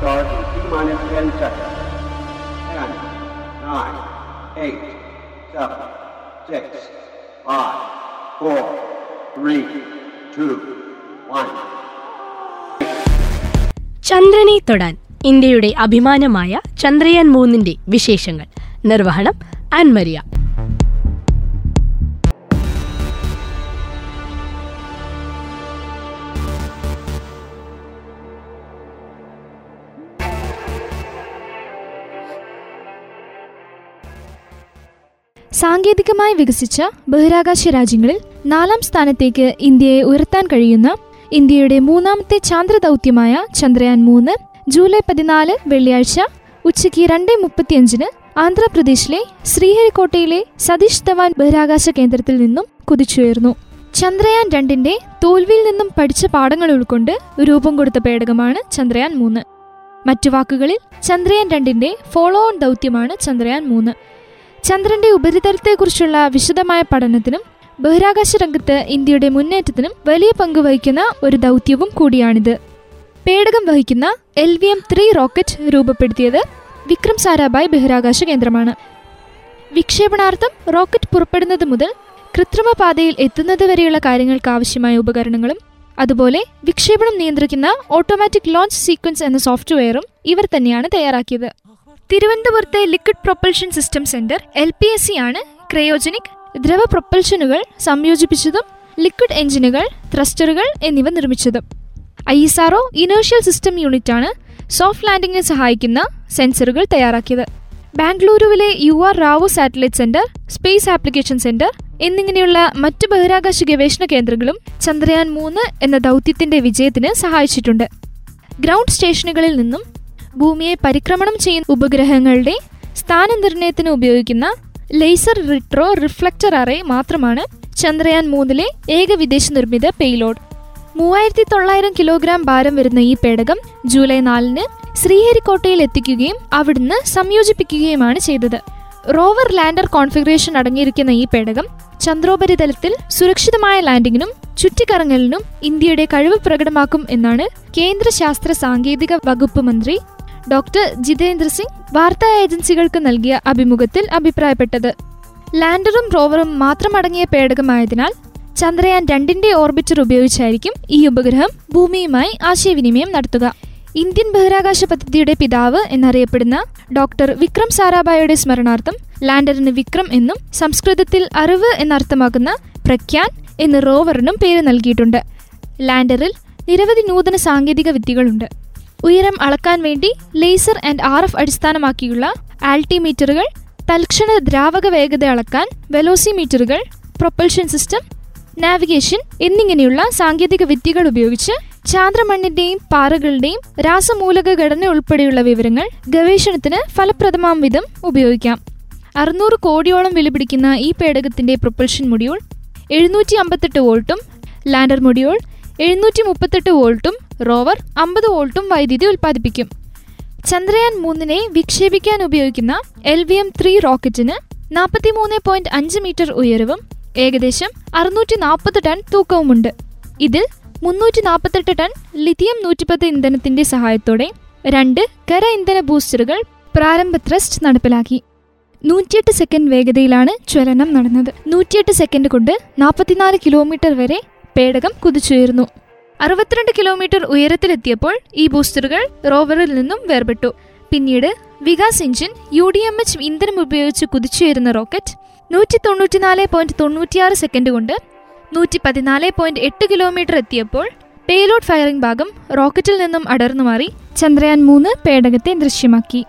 start in T minus 10 seconds. 10, 9, 8, 7, 6, 5, 4, 3, 2, 1. ചന്ദ്രനെ തൊടാൻ ഇന്ത്യയുടെ അഭിമാനമായ ചന്ദ്രയാൻ മൂന്നിന്റെ വിശേഷങ്ങൾ നിർവഹണം ആൻമരിയ സാങ്കേതികമായി വികസിച്ച ബഹിരാകാശ രാജ്യങ്ങളിൽ നാലാം സ്ഥാനത്തേക്ക് ഇന്ത്യയെ ഉയർത്താൻ കഴിയുന്ന ഇന്ത്യയുടെ മൂന്നാമത്തെ ചാന്ദ്ര ദൗത്യമായ ചന്ദ്രയാൻ മൂന്ന് ജൂലൈ പതിനാല് വെള്ളിയാഴ്ച ഉച്ചയ്ക്ക് രണ്ട് മുപ്പത്തിയഞ്ചിന് ആന്ധ്രാപ്രദേശിലെ ശ്രീഹരിക്കോട്ടയിലെ സതീഷ് ധവാൻ ബഹിരാകാശ കേന്ദ്രത്തിൽ നിന്നും കുതിച്ചുയർന്നു. ചന്ദ്രയാൻ രണ്ടിന്റെ തോൽവിയിൽ നിന്നും പഠിച്ച പാഠങ്ങൾ ഉൾക്കൊണ്ട് രൂപം കൊടുത്ത പേടകമാണ് ചന്ദ്രയാൻ മൂന്ന്. മറ്റു വാക്കുകളിൽ ചന്ദ്രയാൻ രണ്ടിന്റെ ഫോളോ ഓൺ ദൗത്യമാണ് ചന്ദ്രയാൻ മൂന്ന്. ചന്ദ്രന്റെ ഉപരിതലത്തെക്കുറിച്ചുള്ള വിശദമായ പഠനത്തിനും ബഹിരാകാശ രംഗത്ത് ഇന്ത്യയുടെ മുന്നേറ്റത്തിനും വലിയ പങ്ക് വഹിക്കുന്ന ഒരു ദൗത്യവും കൂടിയാണിത്. പേടകം വഹിക്കുന്ന L V M three rocket രൂപപ്പെടുത്തിയത് വിക്രം സാരാഭായ് ബഹിരാകാശ കേന്ദ്രമാണ്. വിക്ഷേപണാർത്ഥം റോക്കറ്റ് പുറപ്പെടുന്നത് മുതൽ കൃത്രിമ പാതയിൽ എത്തുന്നത് വരെയുള്ള കാര്യങ്ങൾക്ക് ആവശ്യമായ ഉപകരണങ്ങളും അതുപോലെ വിക്ഷേപണം നിയന്ത്രിക്കുന്ന ഓട്ടോമാറ്റിക് ലോഞ്ച് സീക്വൻസ് എന്ന സോഫ്റ്റ്വെയറും ഇവർ തന്നെയാണ് തയ്യാറാക്കിയത്. തിരുവനന്തപുരത്തെ liquid propulsion system centre L P S C ആണ് ക്രയോജനിക് ദ്രവ പ്രൊപ്പൽഷനുകൾ സംയോജിപ്പിച്ചതും ലിക്വിഡ് എഞ്ചിനുകൾ ത്രസ്റ്ററുകൾ എന്നിവ നിർമ്മിച്ചതും. I S R O inertial system unit ആണ് സോഫ്റ്റ് ലാൻഡിങ്ങിന് സഹായിക്കുന്ന സെൻസറുകൾ തയ്യാറാക്കിയത്. ബാംഗ്ലൂരുവിലെ U R Rao satellite centre space application centre എന്നിങ്ങനെയുള്ള മറ്റ് ബഹിരാകാശ ഗവേഷണ കേന്ദ്രങ്ങളും ചന്ദ്രയാൻ മൂന്ന് എന്ന ദൗത്യത്തിന്റെ വിജയത്തിന് സഹായിച്ചിട്ടുണ്ട്. ഗ്രൗണ്ട് സ്റ്റേഷനുകളിൽ നിന്നും ഭൂമിയെ പരിക്രമണം ചെയ്യുന്ന ഉപഗ്രഹങ്ങളുടെ സ്ഥാനനിർണയത്തിന് ഉപയോഗിക്കുന്ന ലേസർ റിട്രോ റിഫ്ലക്ടർ അറേ മാത്രമാണ് ചന്ദ്രയാൻ മൂന്നിലെ ഏക വിദേശ നിർമ്മിത പെയ്ലോഡ് മൂവായിരത്തി തൊള്ളായിരം കിലോഗ്രാം ഭാരം വരുന്ന ഈ പേടകം ജൂലൈ നാലിന് ശ്രീഹരിക്കോട്ടയിൽ എത്തിക്കുകയും അവിടുന്ന് സംയോജിപ്പിക്കുകയുമാണ് ചെയ്തത്. റോവർ ലാൻഡർ കോൺഫിഗറേഷൻ അടങ്ങിയിരിക്കുന്ന ഈ പേടകം ചന്ദ്രോപരിതലത്തിൽ സുരക്ഷിതമായ ലാൻഡിങ്ങിനും ചുറ്റിക്കറങ്ങലിനും ഇന്ത്യയുടെ കഴിവ് പ്രകടമാക്കും എന്നാണ് കേന്ദ്ര ശാസ്ത്ര സാങ്കേതിക വകുപ്പ് മന്ത്രി ഡോക്ടർ ജിതേന്ദ്ര സിംഗ് വാർത്താ ഏജൻസികൾക്ക് നൽകിയ അഭിമുഖത്തിൽ അഭിപ്രായപ്പെട്ടത്. ലാൻഡറും റോവറും മാത്രമടങ്ങിയ പേടകമായതിനാൽ ചന്ദ്രയാൻ രണ്ടിന്റെ ഓർബിറ്റർ ഉപയോഗിച്ചായിരിക്കും ഈ ഉപഗ്രഹം ഭൂമിയുമായി ആശയവിനിമയം നടത്തുക. ഇന്ത്യൻ ബഹിരാകാശ പദ്ധതിയുടെ പിതാവ് എന്നറിയപ്പെടുന്ന ഡോക്ടർ വിക്രം സാരാഭായുടെ സ്മരണാർത്ഥം ലാൻഡറിന് വിക്രം എന്നും സംസ്കൃതത്തിൽ അറിവ് എന്നർത്ഥമാക്കുന്ന പ്രഖ്യാൻ എന്ന് റോവറിനും പേര് നൽകിയിട്ടുണ്ട്. ലാൻഡറിൽ നിരവധി നൂതന സാങ്കേതിക വിദ്യകളുണ്ട്. ഉയരം അളക്കാൻ വേണ്ടി ലേസർ ആൻഡ് ആർ എഫ് അടിസ്ഥാനമാക്കിയുള്ള ആൾട്ടിമീറ്ററുകൾ തൽക്ഷണ ദ്രാവക വേഗത അളക്കാൻ വെലോസിമീറ്ററുകൾ പ്രൊപ്പൽഷൻ സിസ്റ്റം നാവിഗേഷൻ എന്നിങ്ങനെയുള്ള സാങ്കേതിക വിദ്യകൾ ഉപയോഗിച്ച് ചാന്ദ്രമണ്ണിന്റെയും പാറകളുടെയും രാസമൂലക ഘടന ഉൾപ്പെടെയുള്ള വിവരങ്ങൾ ഗവേഷണത്തിന് ഫലപ്രദമാം വിധം ഉപയോഗിക്കാം. അറുന്നൂറ് കോടിയോളം വിലപിടിക്കുന്ന ഈ പേടകത്തിന്റെ പ്രൊപ്പൽഷൻ മൊഡ്യൂൾ എഴുന്നൂറ്റി അമ്പത്തെട്ട് വോൾട്ടും ലാൻഡർ മൊഡ്യൂൾ എഴുന്നൂറ്റി മുപ്പത്തെട്ട് വോൾട്ടും റോവർ അമ്പത് വോൾട്ടും വൈദ്യുതി ഉൽപ്പാദിപ്പിക്കും. ചന്ദ്രയാൻ മൂന്നിനെ വിക്ഷേപിക്കാൻ ഉപയോഗിക്കുന്ന എൽ വി എം ത്രീ റോക്കറ്റിന് നാൽപ്പത്തിമൂന്ന് പോയിന്റ് അഞ്ച് മീറ്റർ ഉയരവും ഏകദേശം അറുന്നൂറ്റി നാൽപ്പത് ടൺ തൂക്കവുമുണ്ട്. ഇതിൽ മുന്നൂറ്റി നാൽപ്പത്തെട്ട് ടൺ ലിഥിയം നൂറ്റിപ്പത്ത് ഇന്ധനത്തിന്റെ സഹായത്തോടെ രണ്ട് കര ഇന്ധന ബൂസ്റ്ററുകൾ പ്രാരംഭ ത്രസ്റ്റ് നടപ്പിലാക്കി. നൂറ്റിയെട്ട് സെക്കൻഡ് വേഗതയിലാണ് ജ്വലനം നടന്നത്. നൂറ്റിയെട്ട് സെക്കൻഡ് കൊണ്ട് നാൽപ്പത്തിനാല് കിലോമീറ്റർ വരെ പേടകം കുതിച്ചുയർന്നു അറുപത്തിരണ്ട് കിലോമീറ്റർ ഉയരത്തിലെത്തിയപ്പോൾ ഈ ബൂസ്റ്ററുകൾ റോവറിൽ നിന്നും വേർപെട്ടു. പിന്നീട് Vikas engine U D M H ഇന്ധനം ഉപയോഗിച്ച് കുതിച്ചുയരുന്ന റോക്കറ്റ് നൂറ്റി തൊണ്ണൂറ്റിനാല് പോയിന്റ് തൊണ്ണൂറ്റിയാറ് സെക്കൻഡ് കൊണ്ട് നൂറ്റി പതിനാല് പോയിന്റ് എട്ട് കിലോമീറ്റർ എത്തിയപ്പോൾ പേലോഡ് ഫയറിംഗ് ഭാഗം റോക്കറ്റിൽ നിന്നും അടർന്നു മാറി ചന്ദ്രയാൻ മൂന്ന് പേടകത്തെ ദൃശ്യമാക്കി.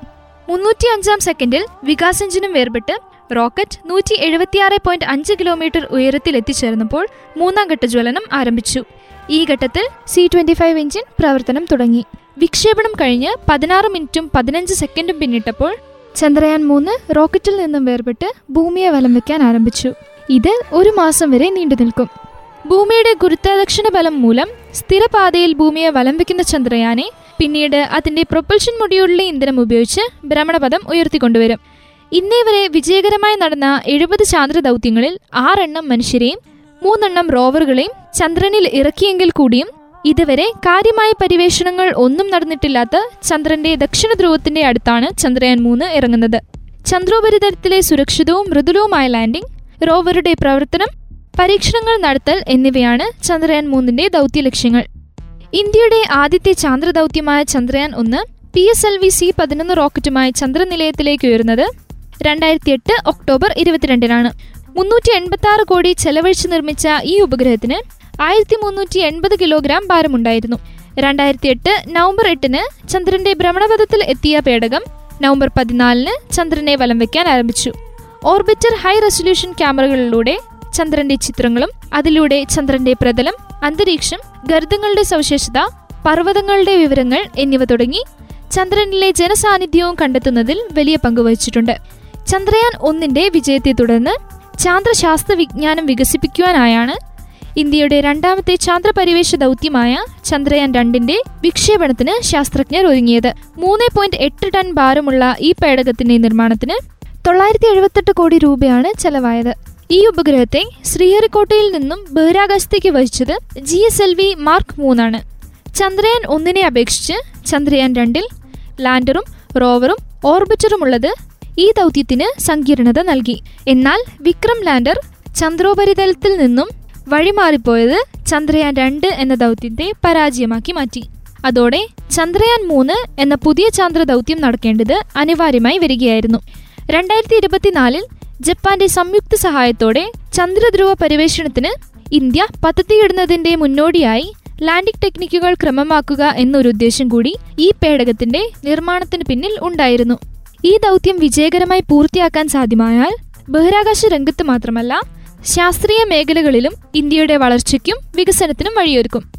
മുന്നൂറ്റി അഞ്ചാം സെക്കൻഡിൽ വികാസ് എഞ്ചിനും വേർപെട്ട് റോക്കറ്റ് നൂറ്റി എഴുപത്തിയാറ് പോയിന്റ് അഞ്ച് കിലോമീറ്റർ ഉയരത്തിൽ എത്തിച്ചേർന്നപ്പോൾ മൂന്നാം ഘട്ട ജ്വലനം ആരംഭിച്ചു. ഈ ഘട്ടത്തിൽ സി ട്വന്റി ഫൈവ് എഞ്ചിൻ പ്രവർത്തനം തുടങ്ങി. വിക്ഷേപണം കഴിഞ്ഞ് പതിനാറ് മിനിറ്റും പതിനഞ്ച് സെക്കൻഡും പിന്നിട്ടപ്പോൾ ചന്ദ്രയാൻ മൂന്ന് റോക്കറ്റിൽ നിന്നും വേർപെട്ട് ഭൂമിയെ വലം വെക്കാൻ ആരംഭിച്ചു. ഇത് ഒരു മാസം വരെ നീണ്ടു നിൽക്കും. ഭൂമിയുടെ ഗുരുത്വാകർഷണ ബലം മൂലം സ്ഥിരപാതയിൽ ഭൂമിയെ വലം വെക്കുന്ന ചന്ദ്രയാനെ പിന്നീട് അതിന്റെ പ്രൊപ്പൽഷൻ മൊഡ്യൂളിലെ ഇന്ധനം ഉപയോഗിച്ച് ഭ്രമണപഥം ഉയർത്തിക്കൊണ്ടുവരും. ഇന്നേ വരെ വിജയകരമായി നടന്ന എഴുപത് ചാന്ദ്ര ദൗത്യങ്ങളിൽ ആറെണ്ണം മനുഷ്യരെയും മൂന്നെണ്ണം റോവറുകളെയും ചന്ദ്രനിൽ ഇറക്കിയെങ്കിൽ കൂടിയും ഇതുവരെ കാര്യമായ പരിവേഷണങ്ങൾ ഒന്നും നടന്നിട്ടില്ലാത്ത ചന്ദ്രന്റെ ദക്ഷിണ ധ്രുവത്തിന്റെ അടുത്താണ് ചന്ദ്രയാൻ മൂന്ന് ഇറങ്ങുന്നത്. ചന്ദ്രോപരിതലത്തിലെ സുരക്ഷിതവും മൃദുലവുമായ ലാൻഡിംഗ് റോവറുടെ പ്രവർത്തനം പരീക്ഷണങ്ങൾ നടത്തൽ എന്നിവയാണ് ചന്ദ്രയാൻ മൂന്നിന്റെ ദൗത്യ ലക്ഷ്യങ്ങൾ. ഇന്ത്യയുടെ ആദ്യത്തെ ചാന്ദ്രദൗത്യമായ ചന്ദ്രയാൻ ഒന്ന് P S L V C പതിനൊന്ന് റോക്കറ്റുമായി ചന്ദ്രനിലയത്തിലേക്ക് ഉയരുന്നത് രണ്ടായിരത്തി എട്ട് ഒക്ടോബർ ഇരുപത്തിരണ്ടിനാണ്. മുന്നൂറ്റി എൺപത്തി ആറ് കോടി ചെലവഴിച്ച് നിർമ്മിച്ച ഈ ഉപഗ്രഹത്തിന് ആയിരത്തി മുന്നൂറ്റി എൺപത് കിലോഗ്രാം ഭാരമുണ്ടായിരുന്നു. രണ്ടായിരത്തി എട്ട് നവംബർ എട്ടിന് ചന്ദ്രന്റെ ഭ്രമണപഥത്തിൽ എത്തിയ പേടകം നവംബർ പതിനാലിന് ചന്ദ്രനെ വലം വയ്ക്കാൻ ആരംഭിച്ചു. ഓർബിറ്റർ ഹൈ റെസൊല്യൂഷൻ ക്യാമറകളിലൂടെ ചന്ദ്രന്റെ ചിത്രങ്ങളും അതിലൂടെ ചന്ദ്രന്റെ പ്രതലം അന്തരീക്ഷം ഗർത്തങ്ങളുടെ സവിശേഷത പർവതങ്ങളുടെ വിവരങ്ങൾ എന്നിവ തുടങ്ങി ചന്ദ്രനിലെ ജനസാന്നിധ്യവും കണ്ടെത്തുന്നതിൽ വലിയ പങ്ക് വഹിച്ചിട്ടുണ്ട്. ചന്ദ്രയാൻ ഒന്നിന്റെ വിജയത്തെ തുടർന്ന് ചാന്ദ്രശാസ്ത്ര വിജ്ഞാനം വികസിപ്പിക്കുവാനായാണ് ഇന്ത്യയുടെ രണ്ടാമത്തെ ചാന്ദ്രപരിവേഷ ദൗത്യമായ ചന്ദ്രയാൻ രണ്ടിന്റെ വിക്ഷേപണത്തിന് ശാസ്ത്രജ്ഞർ ഒരുങ്ങിയത്. മൂന്ന് പോയിന്റ് എട്ട് ടൺ ഭാരമുള്ള ഈ പേടകത്തിന്റെ നിർമ്മാണത്തിന് തൊള്ളായിരത്തി എഴുപത്തെട്ട് കോടി രൂപയാണ് ചെലവായത്. ഈ ഉപഗ്രഹത്തെ ശ്രീഹരിക്കോട്ടയിൽ നിന്നും ബഹിരാകാശത്തേക്ക് വഹിച്ചത് G S L V mark മൂന്നാണ്. ചന്ദ്രയാൻ ഒന്നിനെ അപേക്ഷിച്ച് ചന്ദ്രയാൻ രണ്ടിൽ ലാൻഡറും റോവറും ഓർബിറ്ററുമുള്ളത് ഈ ദൗത്യത്തിന് സങ്കീർണത നൽകി. എന്നാൽ വിക്രം ലാൻഡർ ചന്ദ്രോപരിതലത്തിൽ നിന്നും വഴിമാറിപ്പോയത് ചന്ദ്രയാൻ രണ്ട് എന്ന ദൗത്യത്തെ പരാജയമാക്കി മാറ്റി. അതോടെ ചന്ദ്രയാൻ മൂന്ന് എന്ന പുതിയ ചാന്ദ്ര ദൗത്യം നടക്കേണ്ടത് അനിവാര്യമായി വരികയായിരുന്നു. രണ്ടായിരത്തി ഇരുപത്തിനാലിൽ ജപ്പാന്റെ സംയുക്ത സഹായത്തോടെ ചന്ദ്രധ്രുവ പര്യവേഷണത്തിന് ഇന്ത്യ പദ്ധതിയിടുന്നതിന്റെ മുന്നോടിയായി ലാൻഡിംഗ് ടെക്നിക്കുകൾ ക്രമമാക്കുക എന്നൊരു ഉദ്ദേശം കൂടി ഈ പേടകത്തിന്റെ നിർമ്മാണത്തിന് പിന്നിൽ ഉണ്ടായിരുന്നു. ഈ ദൗത്യം വിജയകരമായി പൂർത്തിയാക്കാൻ സാധ്യമായാൽ ബഹിരാകാശ രംഗത്ത് മാത്രമല്ല ശാസ്ത്രീയ മേഖലകളിലും ഇന്ത്യയുടെ വളർച്ചയ്ക്കും വികസനത്തിനും വഴിയൊരുക്കും.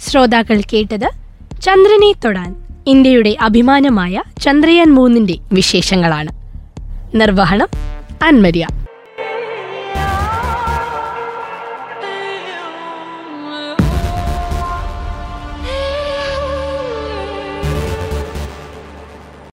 ശ്രോതാക്കൾ കേട്ടത് ചന്ദ്രനെ തൊടാൻ. ഇന്ത്യയുടെ അഭിമാനമായ ചന്ദ്രയാൻ മൂന്നിന്റെ വിശേഷങ്ങളാണ്. നിർവഹണം അൻമരിയ